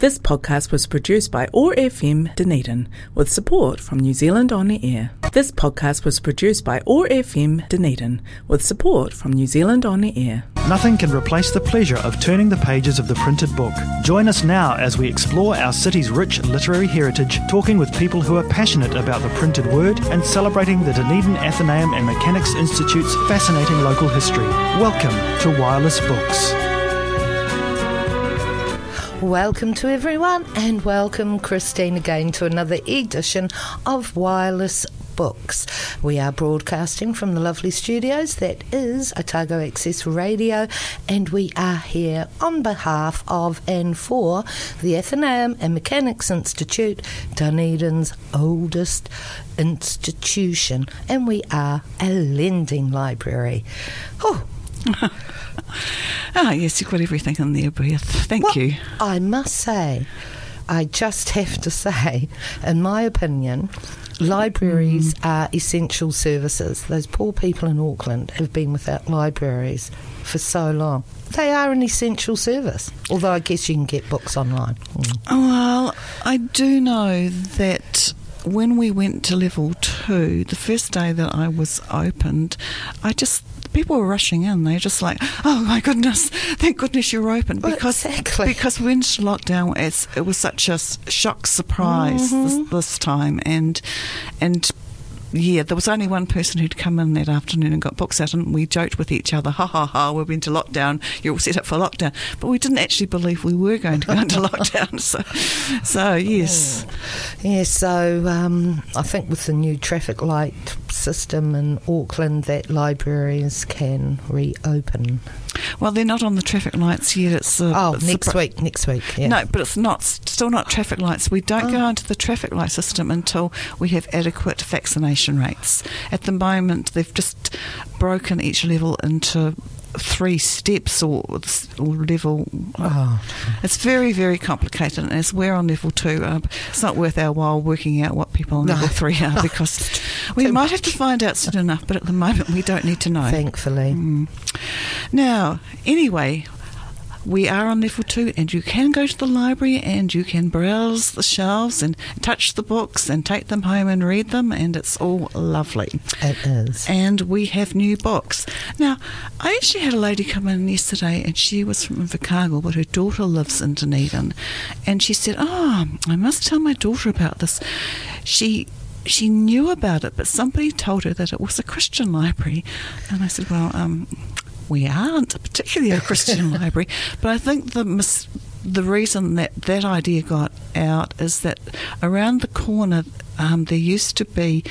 This podcast was produced by OAR FM Dunedin with support from New Zealand On the Air. This podcast was produced by OAR FM Dunedin with support from New Zealand On the Air. Nothing can replace the pleasure of turning the pages of the printed book. Join us now as we explore our city's rich literary heritage, talking with people who are passionate about the printed word and celebrating the Dunedin Athenaeum and Mechanics Institute's fascinating local history. Welcome to Wireless Books. Welcome to everyone, and welcome, Christine, again to another edition of Wireless Books. We are broadcasting from the lovely studios that is Otago Access Radio, and we are here on behalf of and for the Athenaeum and Mechanics Institute, Dunedin's oldest institution, and we are a lending library. Oh, Ah, yes, you've got everything in there, Beth. Thank Well, you. I must say, I just have to say, in my opinion, libraries Mm. are essential services. Those poor people in Auckland have been without libraries for so long. They are an essential service, although I guess you can get books online. Mm. Well, I do know that when we went to level two, the first day that I was opened, I just people were rushing in. They're just like, "Oh my goodness! Thank goodness you're open!" Well, Because exactly. because when lockdown, it's, it was such a shock surprise Mm-hmm. this, this time, and and. Yeah, there was only one person who'd come in that afternoon and got books out, and we joked with each other, ha ha ha, been to lockdown, you're all set up for lockdown. But we didn't actually believe we were going to go into lockdown. So, so yes. Yeah, so um, I think with the new traffic light system in Auckland, that libraries can reopen. Well, they're not on the traffic lights yet. It's uh, Oh, it's next pro- week, next week. Yeah. No, but it's not still not traffic lights. We don't go into the traffic light system until we have adequate vaccination rates. At the moment, they've just broken each level into three steps or, or level. Oh. It's very very complicated, and as we're on level two, um, it's not worth our while working out what people on No. level three are because we Too might have to find out soon enough. But at the moment, we don't need to know. Thankfully. Mm. Now, anyway, we are on level two, and you can go to the library and you can browse the shelves and touch the books and take them home and read them, and it's all lovely. It is. And we have new books. Now, I actually had a lady come in yesterday, and she was from Invercargill, but her daughter lives in Dunedin, and she said, "Oh, I must tell my daughter about this." She she knew about it, but somebody told her that it was a Christian library, and I said, "Well, um, we aren't particularly a Christian library, but I think the mis- the reason that that idea got out is that around the corner um, there used to be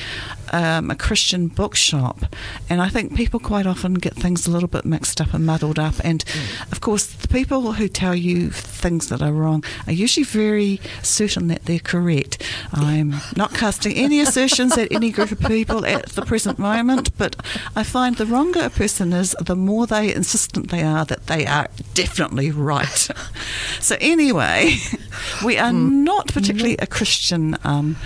um, a Christian bookshop, and I think people quite often get things a little bit mixed up and muddled up. And of course, the people who tell you things that are wrong are usually very certain that they're correct. I'm not casting any assertions at any group of people at the present moment, but I find the wronger a person is, the more they insistent they are that they are definitely right. so anyway, we are not particularly a Christian. Um,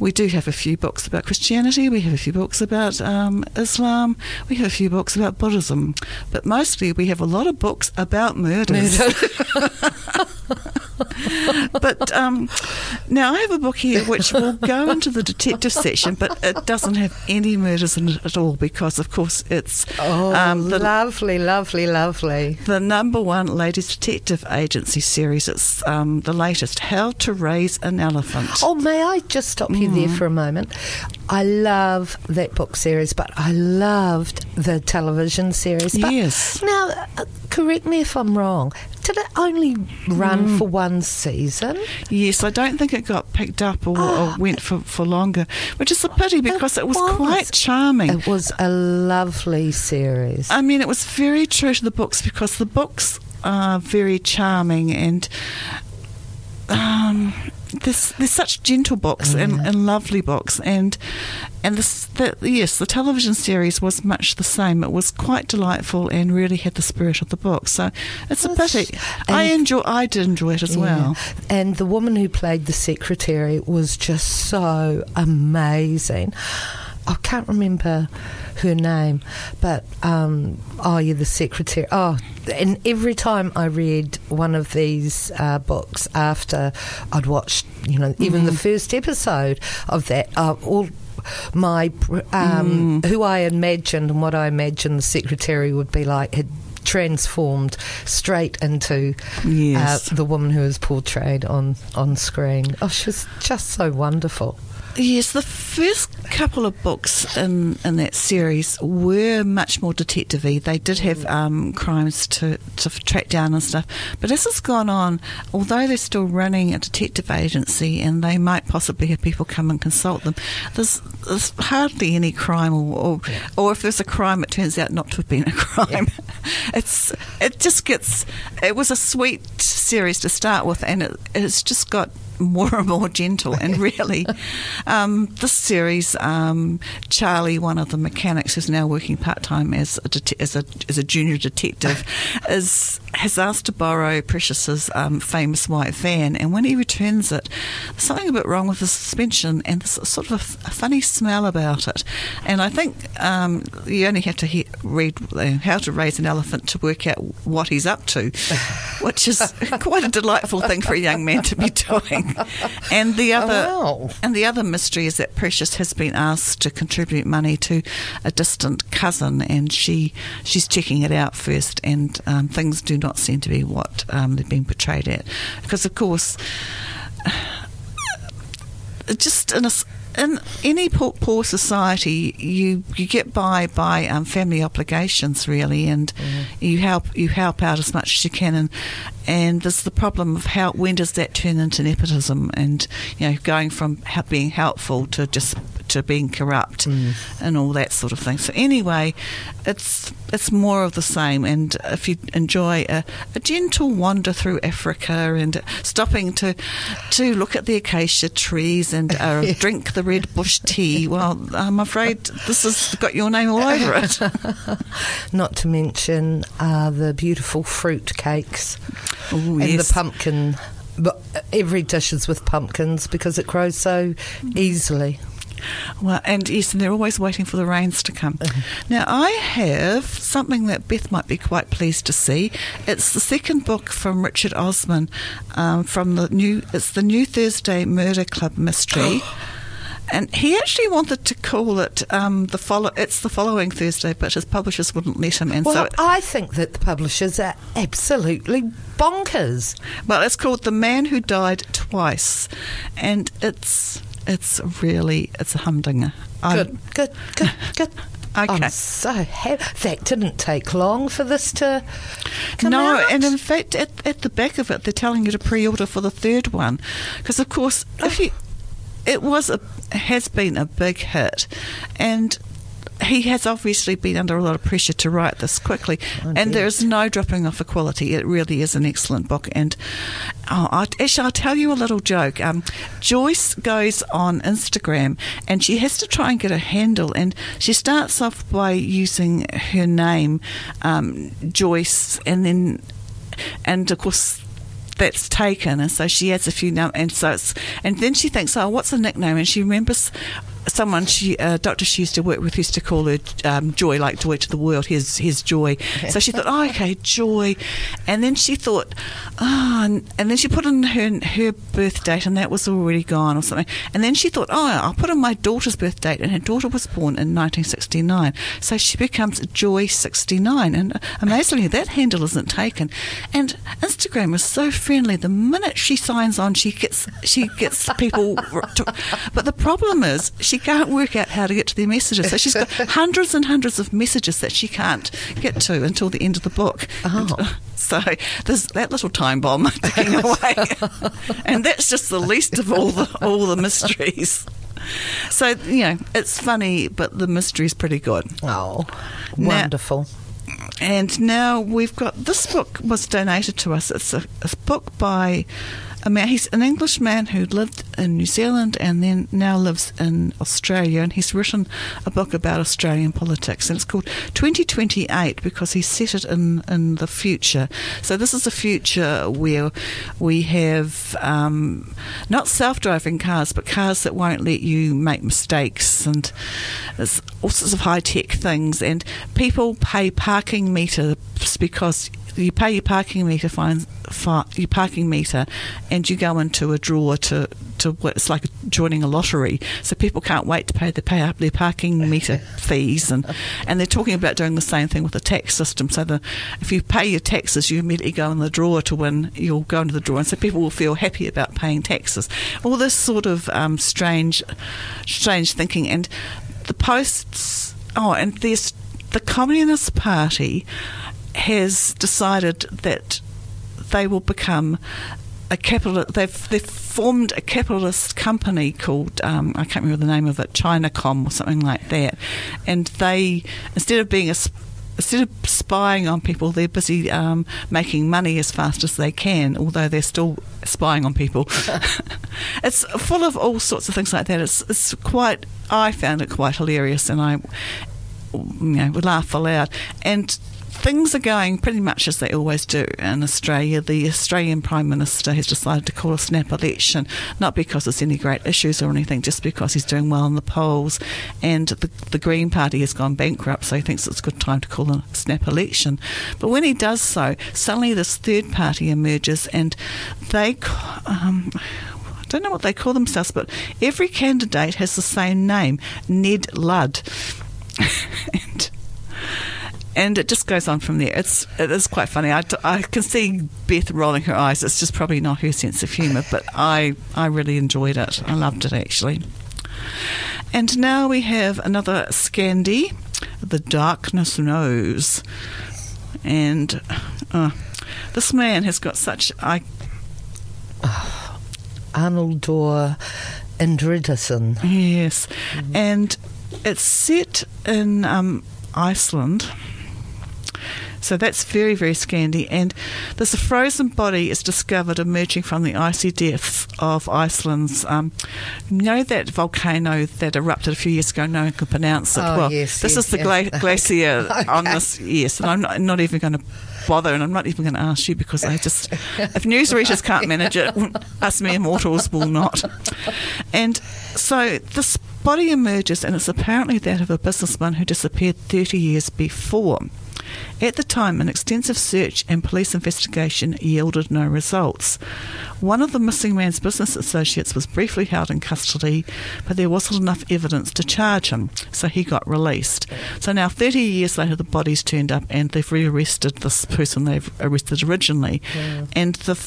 we do have a few books about Christianity. We have a few books about um, Islam. We have a few books about Buddhism, but mostly we have a lot of books about murders. but um, now I have a book here which will go into the detective section, but it doesn't have any murders in it at all because, of course, it's Oh, um, the lovely, lovely, lovely. the number one ladies detective agency series. It's um, the latest, How to Raise an Elephant. Oh, may I just stop you there for a moment? I love that book series, but I loved the television series. But Yes. Now, uh, correct me if I'm wrong. Did it only run for one season? Yes, I don't think it got picked up or, or went for, for longer, which is a pity because it was, was. quite charming. It was a lovely series. I mean, it was very true to the books because the books are very charming and um, there's, there's such gentle books mm. and, and lovely books and and this, the, yes, the television series was much the same. It was quite delightful and really had the spirit of the book. So it's a pity. I enjoy. I did enjoy it as well. And the woman who played the secretary was just so amazing. I can't remember her name, but um, oh, you're the secretary. Oh, and every time I read one of these uh, books after I'd watched, you know, even the first episode of that, uh, all my um, who I imagined and what I imagined the secretary would be like had transformed straight into Yes. uh, the woman who was portrayed on on screen. Oh, she was just so wonderful. Yes, the first couple of books in, in that series were much more detective They did have um, crimes to, to track down and stuff. But as it's gone on, although they're still running a detective agency and they might possibly have people come and consult them, there's, there's hardly any crime, or, or, or if there's a crime, it turns out not to have been a crime. it's It just gets. It was a sweet series to start with, and it, it's just got more and more gentle. And really, um, this series, um, Charlie, one of the mechanics who's now working part time as a det- as a as a junior detective, is has asked to borrow Precious's um, famous white van, and when he returns it, there's something a bit wrong with the suspension, and there's sort of a, f- a funny smell about it. And I think um, you only have to he- read uh, How to Raise an Elephant to work out what he's up to, which is quite a delightful thing for a young man to be doing. And the other wow. and the other mystery is that Precious has been asked to contribute money to a distant cousin, and she she's checking it out first, and um, things do not seem to be what um, they've been portrayed at, because of course, just in a in any poor, poor society, you you get by by um, family obligations really, and you help you help out as much as you can, and and there's the problem of how when does that turn into nepotism, and you know going from being helpful to just to being corrupt and all that sort of thing. So anyway, it's it's more of the same. And if you enjoy a, a gentle wander through Africa and stopping to to look at the acacia trees and uh, drink the red bush tea, well, I'm afraid this has got your name all over it. Not to mention uh, the beautiful fruit cakes Oh, and yes. the pumpkin. But every dish is with pumpkins because it grows so easily. Well, and yes, and they're always waiting for the rains to come. Now, I have something that Beth might be quite pleased to see. It's the second book from Richard Osman um, from the new. It's the New Thursday Murder Club mystery. And he actually wanted to call it um, the follow. It's the following Thursday, but his publishers wouldn't let him. And Well, so, I think that the publishers are absolutely bonkers. well, it's called "The Man Who Died Twice," and it's it's really it's a humdinger. Good, good, good, good. Okay. I'm so happy. That didn't take long for this to come no, out. and in fact, at, at the back of it, they're telling you to pre-order for the third one, because of course, if oh. you, it was a has been a big hit, and he has obviously been under a lot of pressure to write this quickly, and there is no dropping off of quality. It really is an excellent book, and oh, I, actually, I'll tell you a little joke. Um, Joyce goes on Instagram, and she has to try and get a handle, and she starts off by using her name, um, Joyce, and then and of course that's taken. And so she adds a few num- and so it's and then she thinks oh what's a nickname? And she remembers someone she uh, doctor she used to work with used to call her um, joy like joy to the world here's here's joy. So she thought oh okay joy. And then she thought oh and, then she put in her her birth date and that was already gone or something. And then she thought oh I'll put in my daughter's birth date and her daughter was born in 1969 so she becomes joy 69 and amazingly that handle isn't taken. And Instagram is so friendly. The minute she signs on she gets she gets people to, but the problem is she can't work out how to get to their messages so she's got hundreds and hundreds of messages that she can't get to until the end of the book Oh. Uh, so there's that little time bomb ticking away and that's just the least of all the all the mysteries so you know it's funny but the mystery's pretty good Oh, Now- wonderful. and now we've got this book was donated to us. It's a, a book by a man. He's an Englishman who lived in New Zealand and then now lives in Australia, and he's written a book about Australian politics, and it's called 2028 because he set it in in the future. So this is a future where we have um, not self-driving cars, but cars that won't let you make mistakes, and all sorts of high-tech things, and people pay parking meters because you pay your parking meter fine, fi- your parking meter, and you go into a drawer to to what it's like joining a lottery. So people can't wait to pay the pay up their parking meter fees, and and they're talking about doing the same thing with the tax system. So the if you pay your taxes, you immediately go in the drawer to win. You'll go into the drawer, and so people will feel happy about paying taxes. All this sort of um, strange, strange thinking, and the posts. Oh, and there's the Communist Party has decided that they will become a capital. They've they've formed a capitalist company called um, I can't remember the name of it, Chinacom or something like that, and they instead of being a instead of spying on people, they're busy um, making money as fast as they can, although they're still spying on people. it's full of all sorts of things like that. It's, it's quite, I found it quite hilarious, and I, you know, would laugh aloud. And things are going pretty much as they always do in Australia. The Australian Prime Minister has decided to call a snap election, not because there's any great issues or anything, just because he's doing well in the polls. And the, the Green Party has gone bankrupt, so he thinks it's a good time to call a snap election. But when he does so, suddenly this third party emerges and they. Um, I don't know what they call themselves, but every candidate has the same name, Ned Ludd. and and it just goes on from there. It's it is quite funny. I, I can see Beth rolling her eyes. It's just probably not her sense of humour, but I I really enjoyed it. I loved it actually. And now we have another Scandi, The Darkness Knows, and uh, this man has got such I. Arnaldur Indridason. Yes, mm-hmm. and it's set in um, Iceland so that's very, very Scandi. And there's a frozen body is discovered emerging from the icy depths of Iceland's. Um, you know that volcano that erupted a few years ago? No one can pronounce it. Oh, well, yes, this yes, is the yes. gla- glacier Okay. on this. Yes, and I'm not, not even going to bother, and I'm not even going to ask you because I just, if news readers can't manage it, us mere mortals will not. And so this body emerges, and it's apparently that of a businessman who disappeared 30 years before. At the time, an extensive search and police investigation yielded no results. One of the missing man's business associates was briefly held in custody, but there wasn't enough evidence to charge him, so he got released. So now, 30 years later, the body's turned up and they've rearrested this person they've arrested originally. And the.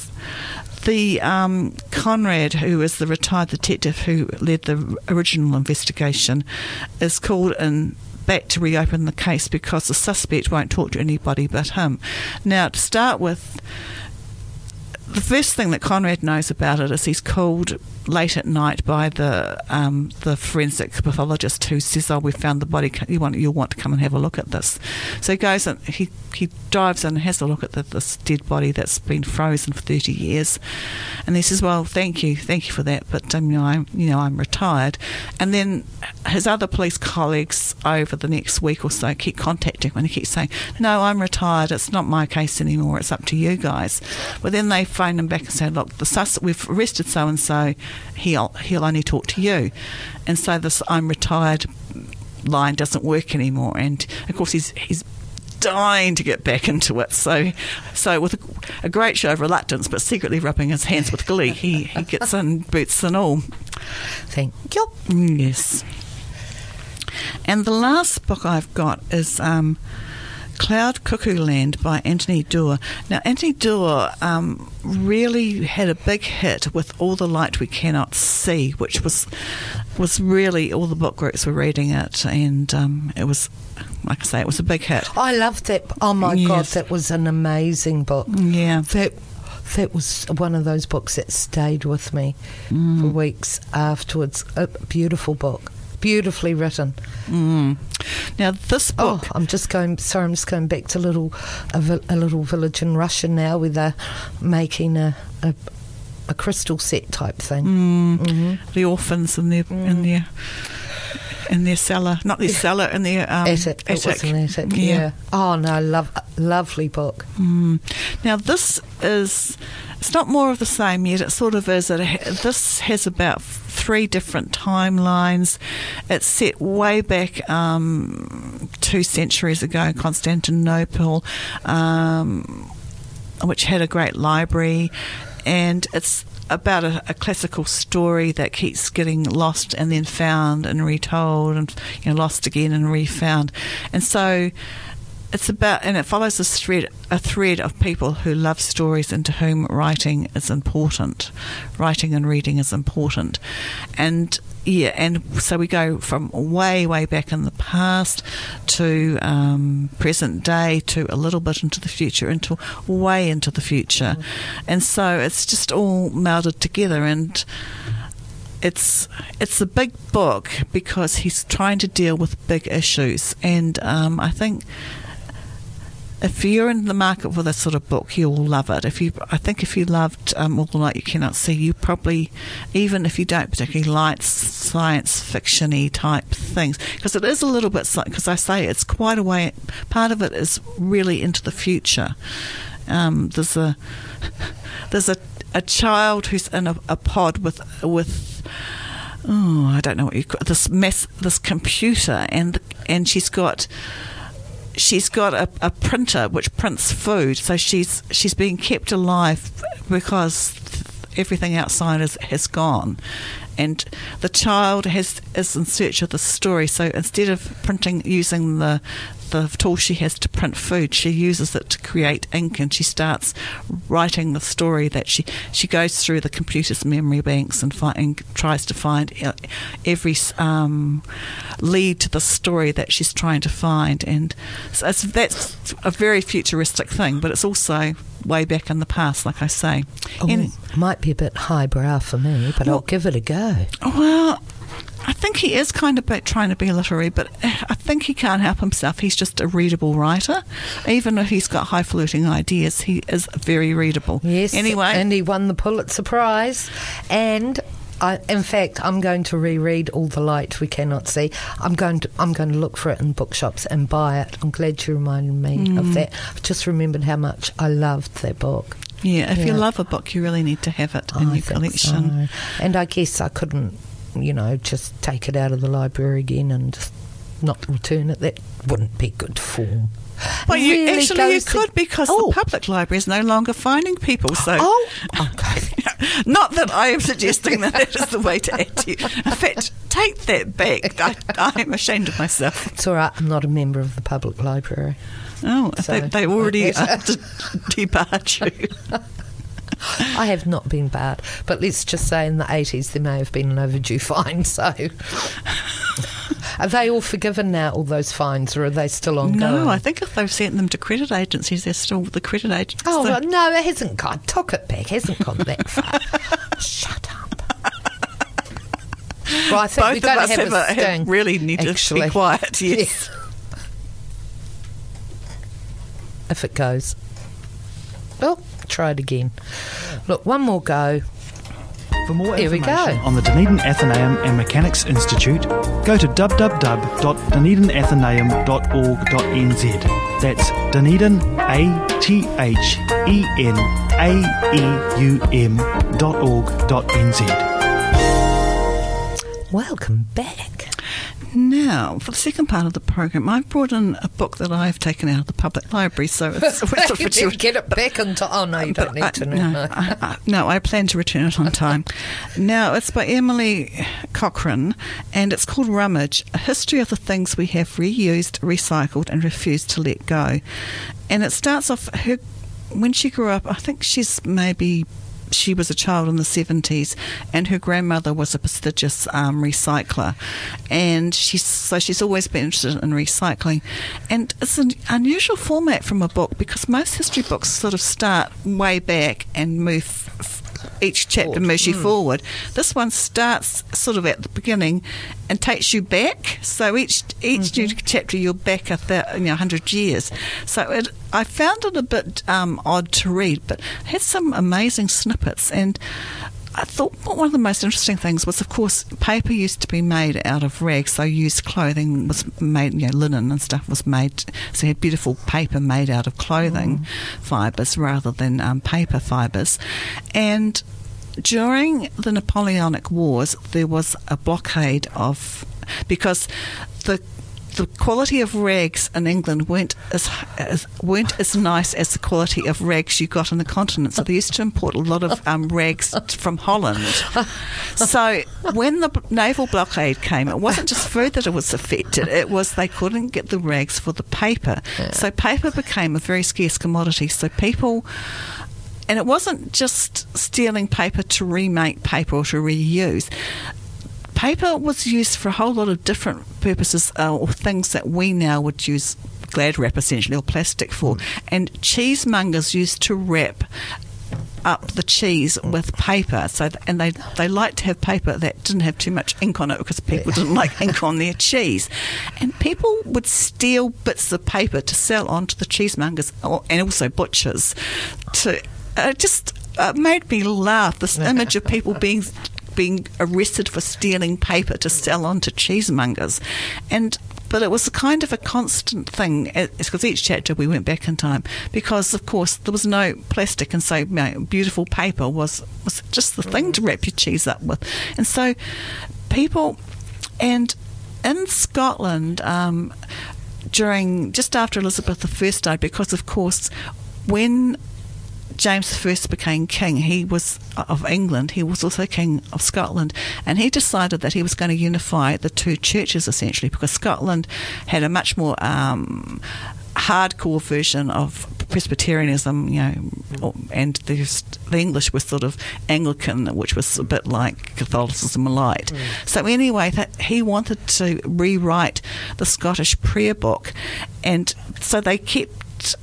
The um, Conrad, who is the retired detective who led the original investigation, is called in back to reopen the case because the suspect won't talk to anybody but him. Now, to start with, the first thing that Conrad knows about it is he's called late at night by the um, the forensic pathologist who says, "Oh, we found the body. You want you'll want to come and have a look at this." So he goes and he he drives in and has a look at the, this dead body that's been frozen for thirty years, and he says, "Well, thank you, thank you for that, but um, you know, I'm you know I'm retired." And then his other police colleagues over the next week or so keep contacting him and he keeps saying, "No, I'm retired. It's not my case anymore. It's up to you guys." But then they phone him back and say, "Look, the sus- we've arrested so and so. He'll he'll only talk to you," and so this "I'm retired" line doesn't work anymore. And of course, he's he's dying to get back into it. So, so with a, a great show of reluctance, but secretly rubbing his hands with glee, he, he gets in boots and all. Thank you. Yes. And the last book I've got is um, Cloud Cuckoo Land by Anthony Doerr. Now, Anthony Doerr um, really had a big hit with All the Light We Cannot See, which was was really all the book groups were reading it, and um, it was, like I say, it was a big hit. I loved that. Oh my God, that was an amazing book. Yeah. That that was one of those books that stayed with me for Mm. weeks afterwards. A beautiful book, beautifully written. Mm. Now, this book. Oh. I'm just going. Sorry, I'm just going back to little a, a little village in Russia now, where they're making a, a a crystal set type thing. Mm, The orphans in their in their in their cellar, not their cellar, in their um, attic. It was an attic. Yeah. Oh no, love, lovely book. Mm. Now this is it's not more of the same yet. It sort of is. It, this has about three different timelines. It's set way back um, two centuries ago in Constantinople, um, which had a great library, and it's about a, a, classical story that keeps getting lost and then found and retold and you know lost again and refound and so it's about and it follows a thread a thread of people who love stories and to whom writing is important. Writing and reading is important. And yeah, and so we go from way, way back in the past to um, present day to a little bit into the future, into way into the future, mm. and so it's just all melded together and it's it's a big book because he's trying to deal with big issues, and um, I think if you're in the market for this sort of book, you'll love it. If you, I think, if you loved um, All the Light You Cannot See, you probably, even if you don't particularly like science fictiony type things, because it is a little bit, because I say it's quite a way. Part of it is really into the future. Um, there's a there's a, a child who's in a, a pod with with oh I don't know what you call this mess this computer and and she's got she's got a, a, printer which prints food, so she's she's being kept alive because everything outside is, has gone, and the child has is in search of the story. So instead of printing using the the tool she has to print food, she uses it to create ink and she starts writing the story that she, she goes through the computer's memory banks and, find, and tries to find every um, lead to the story that she's trying to find. And so that's a very futuristic thing, but it's also way back in the past, like I say. Oh, and, might be a bit highbrow for me, but well, I'll give it a go. Well, I think he is kind of trying to be literary, but eh, I think he can't help himself. He's just a readable writer. Even if he's got highfalutin ideas, he is very readable. Yes. Anyway. And he won the Pulitzer Prize. And I, in fact, I'm going to reread All the Light We Cannot See. I'm going to I'm going to look for it in bookshops and buy it. I'm glad you reminded me mm. of that. I've just remembered how much I loved that book. Yeah, if yeah. you love a book, you really need to have it in I your collection. So. And I guess I couldn't you know, just take it out of the library again and just not return it. That wouldn't be good form. Well, you, really actually you could because oh. the public library is no longer finding people. So, oh, okay. not that I am suggesting that that is the way to to you. In fact, take that back. I, I am ashamed of myself. It's all right. I'm not a member of the public library. Oh, so, they, they already uh, debarred you. I have not been bad, but let's just say in the 80s there may have been an overdue fine. So, are they all forgiven now, all those fines, or are they still ongoing? No, I think if they've sent them to credit agencies, they're still the credit agencies. Oh, well, no, it hasn't gone. Took it back. Hasn't gone that far. Shut up. Well, I think Both we're going to have, a, have really need actually. to be quiet. Yes. yes. If it goes. Oh, try it again. Look, one more go. For more Here information on the Dunedin Athenaeum and Mechanics Institute, go to www.dunedinathenaeum.org.nz. That's Dunedin, A T H E N A E U M dot org dot nz. Welcome back. Now, for the second part of the program, I've brought in a book that I've taken out of the public library. So it's, it's you get it back into. Oh no, you don't need I, to know. No, I, I, no, I plan to return it on time. now, it's by Emily Cockayne, and it's called Rummage: A History of the Things We Have Reused, Recycled, and Refused to Let Go. And it starts off her when she grew up. I think she's maybe she was a child in the 70s, and her grandmother was a prestigious um, recycler, and she's so she's always been interested in recycling, and it's an unusual format from a book because most history books sort of start way back and move each chapter moves you forward. This one starts sort of at the beginning and takes you back. So each each new chapter you're back a th- you know, hundred years. So it, I found it a bit um, odd to read, but it had some amazing snippets and. I thought one of the most interesting things was, of course, paper used to be made out of rags. So used clothing was made, you know, linen and stuff was made. So you had beautiful paper made out of clothing fibres rather than um, paper fibres. And during the Napoleonic Wars, there was a blockade of because the the quality of rags in England weren't as, as weren't as nice as the quality of rags you got on the continent. So they used to import a lot of um, rags from Holland. So when the naval blockade came, it wasn't just food that it was affected; it was they couldn't get the rags for the paper. So paper became a very scarce commodity. So people and it wasn't just stealing paper to remake paper or to reuse. Paper was used for a whole lot of different purposes uh, or things that we now would use glad wrap essentially or plastic for. And cheesemongers used to wrap up the cheese with paper. So th- and they they liked to have paper that didn't have too much ink on it because people didn't like ink on their cheese. And people would steal bits of paper to sell on to the cheesemongers or, and also butchers. To uh, just uh, made me laugh. This image of people being being arrested for stealing paper to sell on to cheesemongers, and but it was a kind of a constant thing because each chapter we went back in time because of course there was no plastic and so you know, beautiful paper was was just the thing to wrap your cheese up with. And so people and in Scotland um, during just after Elizabeth I died because of course when James I became king, he was uh, of England. He was also king of Scotland, and he decided that he was going to unify the two churches essentially because Scotland had a much more um, hardcore version of Presbyterianism, you know, mm-hmm. and the, the English was sort of Anglican, which was a bit like Catholicism light. Mm. So anyway, that he wanted to rewrite the Scottish prayer book, and so they kept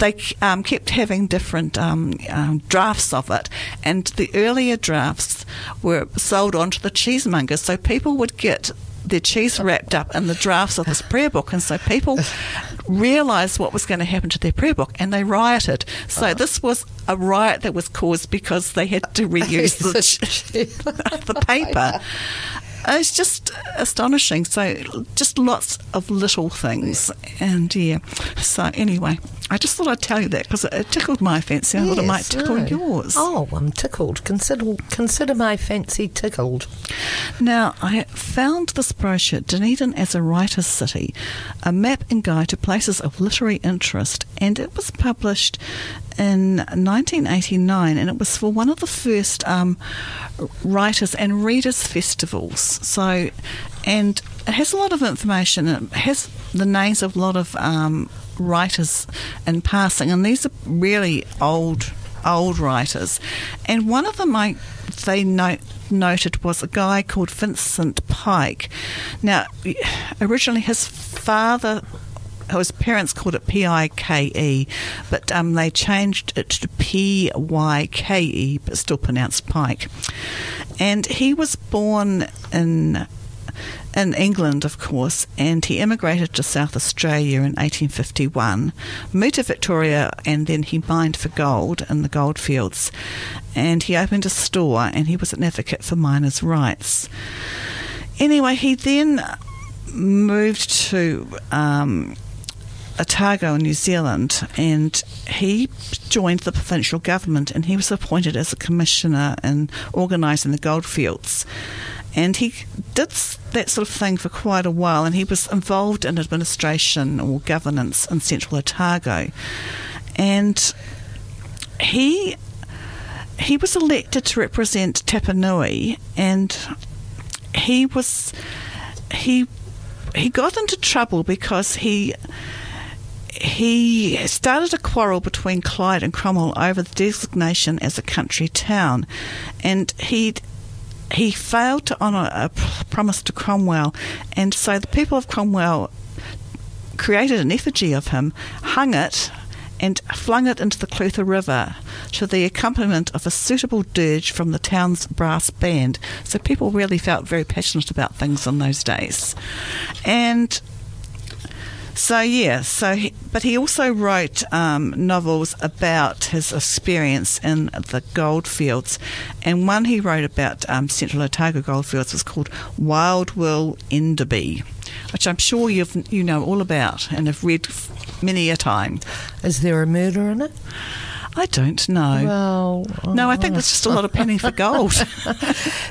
they um, kept having different um, um, drafts of it, and the earlier drafts were sold on to the cheesemongers, so people would get their cheese wrapped up in the drafts of this prayer book, and so people realised what was going to happen to their prayer book, and they rioted. So this was a riot that was caused because they had to reuse the, the paper. It's just astonishing. So, just lots of little things. And yeah, so anyway, I just thought I'd tell you that because it tickled my fancy. I thought it might tickle no. yours. Oh, I'm tickled. Consider consider my fancy tickled. Now, I found this brochure, Dunedin as a Writer's City, a map and guide to places of literary interest, and it was published in 1989, and it was for one of the first um, writers and readers festivals. So, and it has a lot of information. It has the names of a lot of um, writers in passing, and these are really old old writers. And one of them I they note, noted was a guy called Vincent Pyke. Now, originally his father. His parents called it P I K E, but um, they changed it to P Y K E, but still pronounced Pike. And he was born in in England, of course, and he immigrated to South Australia in 1851, moved to Victoria, and then he mined for gold in the goldfields. And he opened a store, and he was an advocate for miners' rights. Anyway, he then moved to um, Otago in New Zealand, and he joined the provincial government, and he was appointed as a commissioner in organising the goldfields. And he did that sort of thing for quite a while, and he was involved in administration or governance in central Otago. And he he was elected to represent Tapanui, and he was he he got into trouble because he he started a quarrel between Clyde and Cromwell over the designation as a country town, and he he failed to honour a promise to Cromwell, and so the people of Cromwell created an effigy of him, hung it, and flung it into the Clutha River to the accompaniment of a suitable dirge from the town's brass band. So people really felt very passionate about things in those days. And so yeah, so he, but he also wrote um, novels about his experience in the goldfields, and one he wrote about um, Central Otago goldfields was called Wild Will Enderby, which I'm sure you've you know all about and have read many a time. Is there a murder in it? I don't know. Well, no, I think there's just a lot of penny for gold.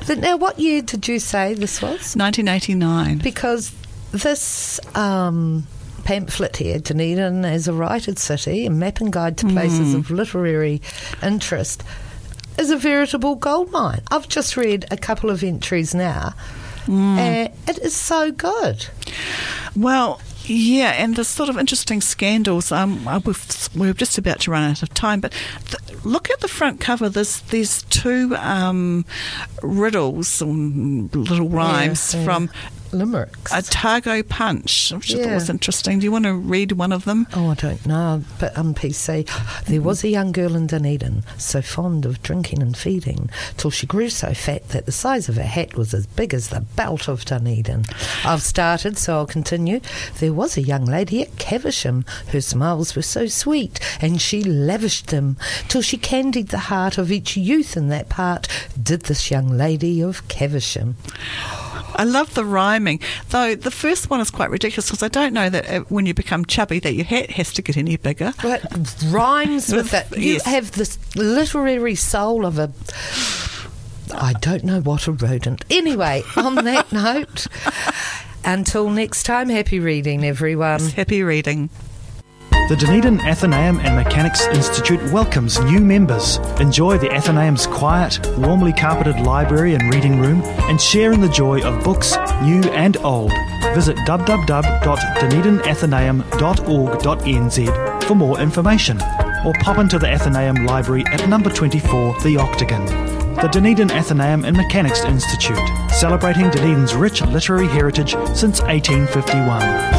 But now, what year did you say this was? 1989. Because this um, pamphlet here, Dunedin as a writer's city, a map and guide to places of literary interest, is a veritable goldmine. I've just read a couple of entries now, and it is so good. Well, yeah, and the sort of interesting scandals. Um, we've, we're just about to run out of time, but th- look at the front cover. There's these two um, riddles, little rhymes yeah. from Limericks. Otago Punch, which I thought was interesting. Do you want to read one of them? Oh, I don't know, but um, on PC, there was a young girl in Dunedin, so fond of drinking and feeding, till she grew so fat that the size of her hat was as big as the belt of Dunedin. I've started, so I'll continue. There was a young lady at Caversham, her smiles were so sweet, and she lavished them, till she candied the heart of each youth in that part, did this young lady of Caversham. I love the rhyming, though the first one is quite ridiculous because I don't know that uh, when you become chubby that your hat has to get any bigger. Right, rhymes with it. You Yes. have this literary soul of a. I don't know what a rodent. Anyway, on that note, until next time, happy reading, everyone. Happy reading. The Dunedin Athenaeum and Mechanics Institute welcomes new members. Enjoy the Athenaeum's quiet, warmly carpeted library and reading room and share in the joy of books, new and old. Visit www.dunedinathenaeum.org.nz for more information or pop into the Athenaeum Library at number 24, The Octagon. The Dunedin Athenaeum and Mechanics Institute, celebrating Dunedin's rich literary heritage since 1851.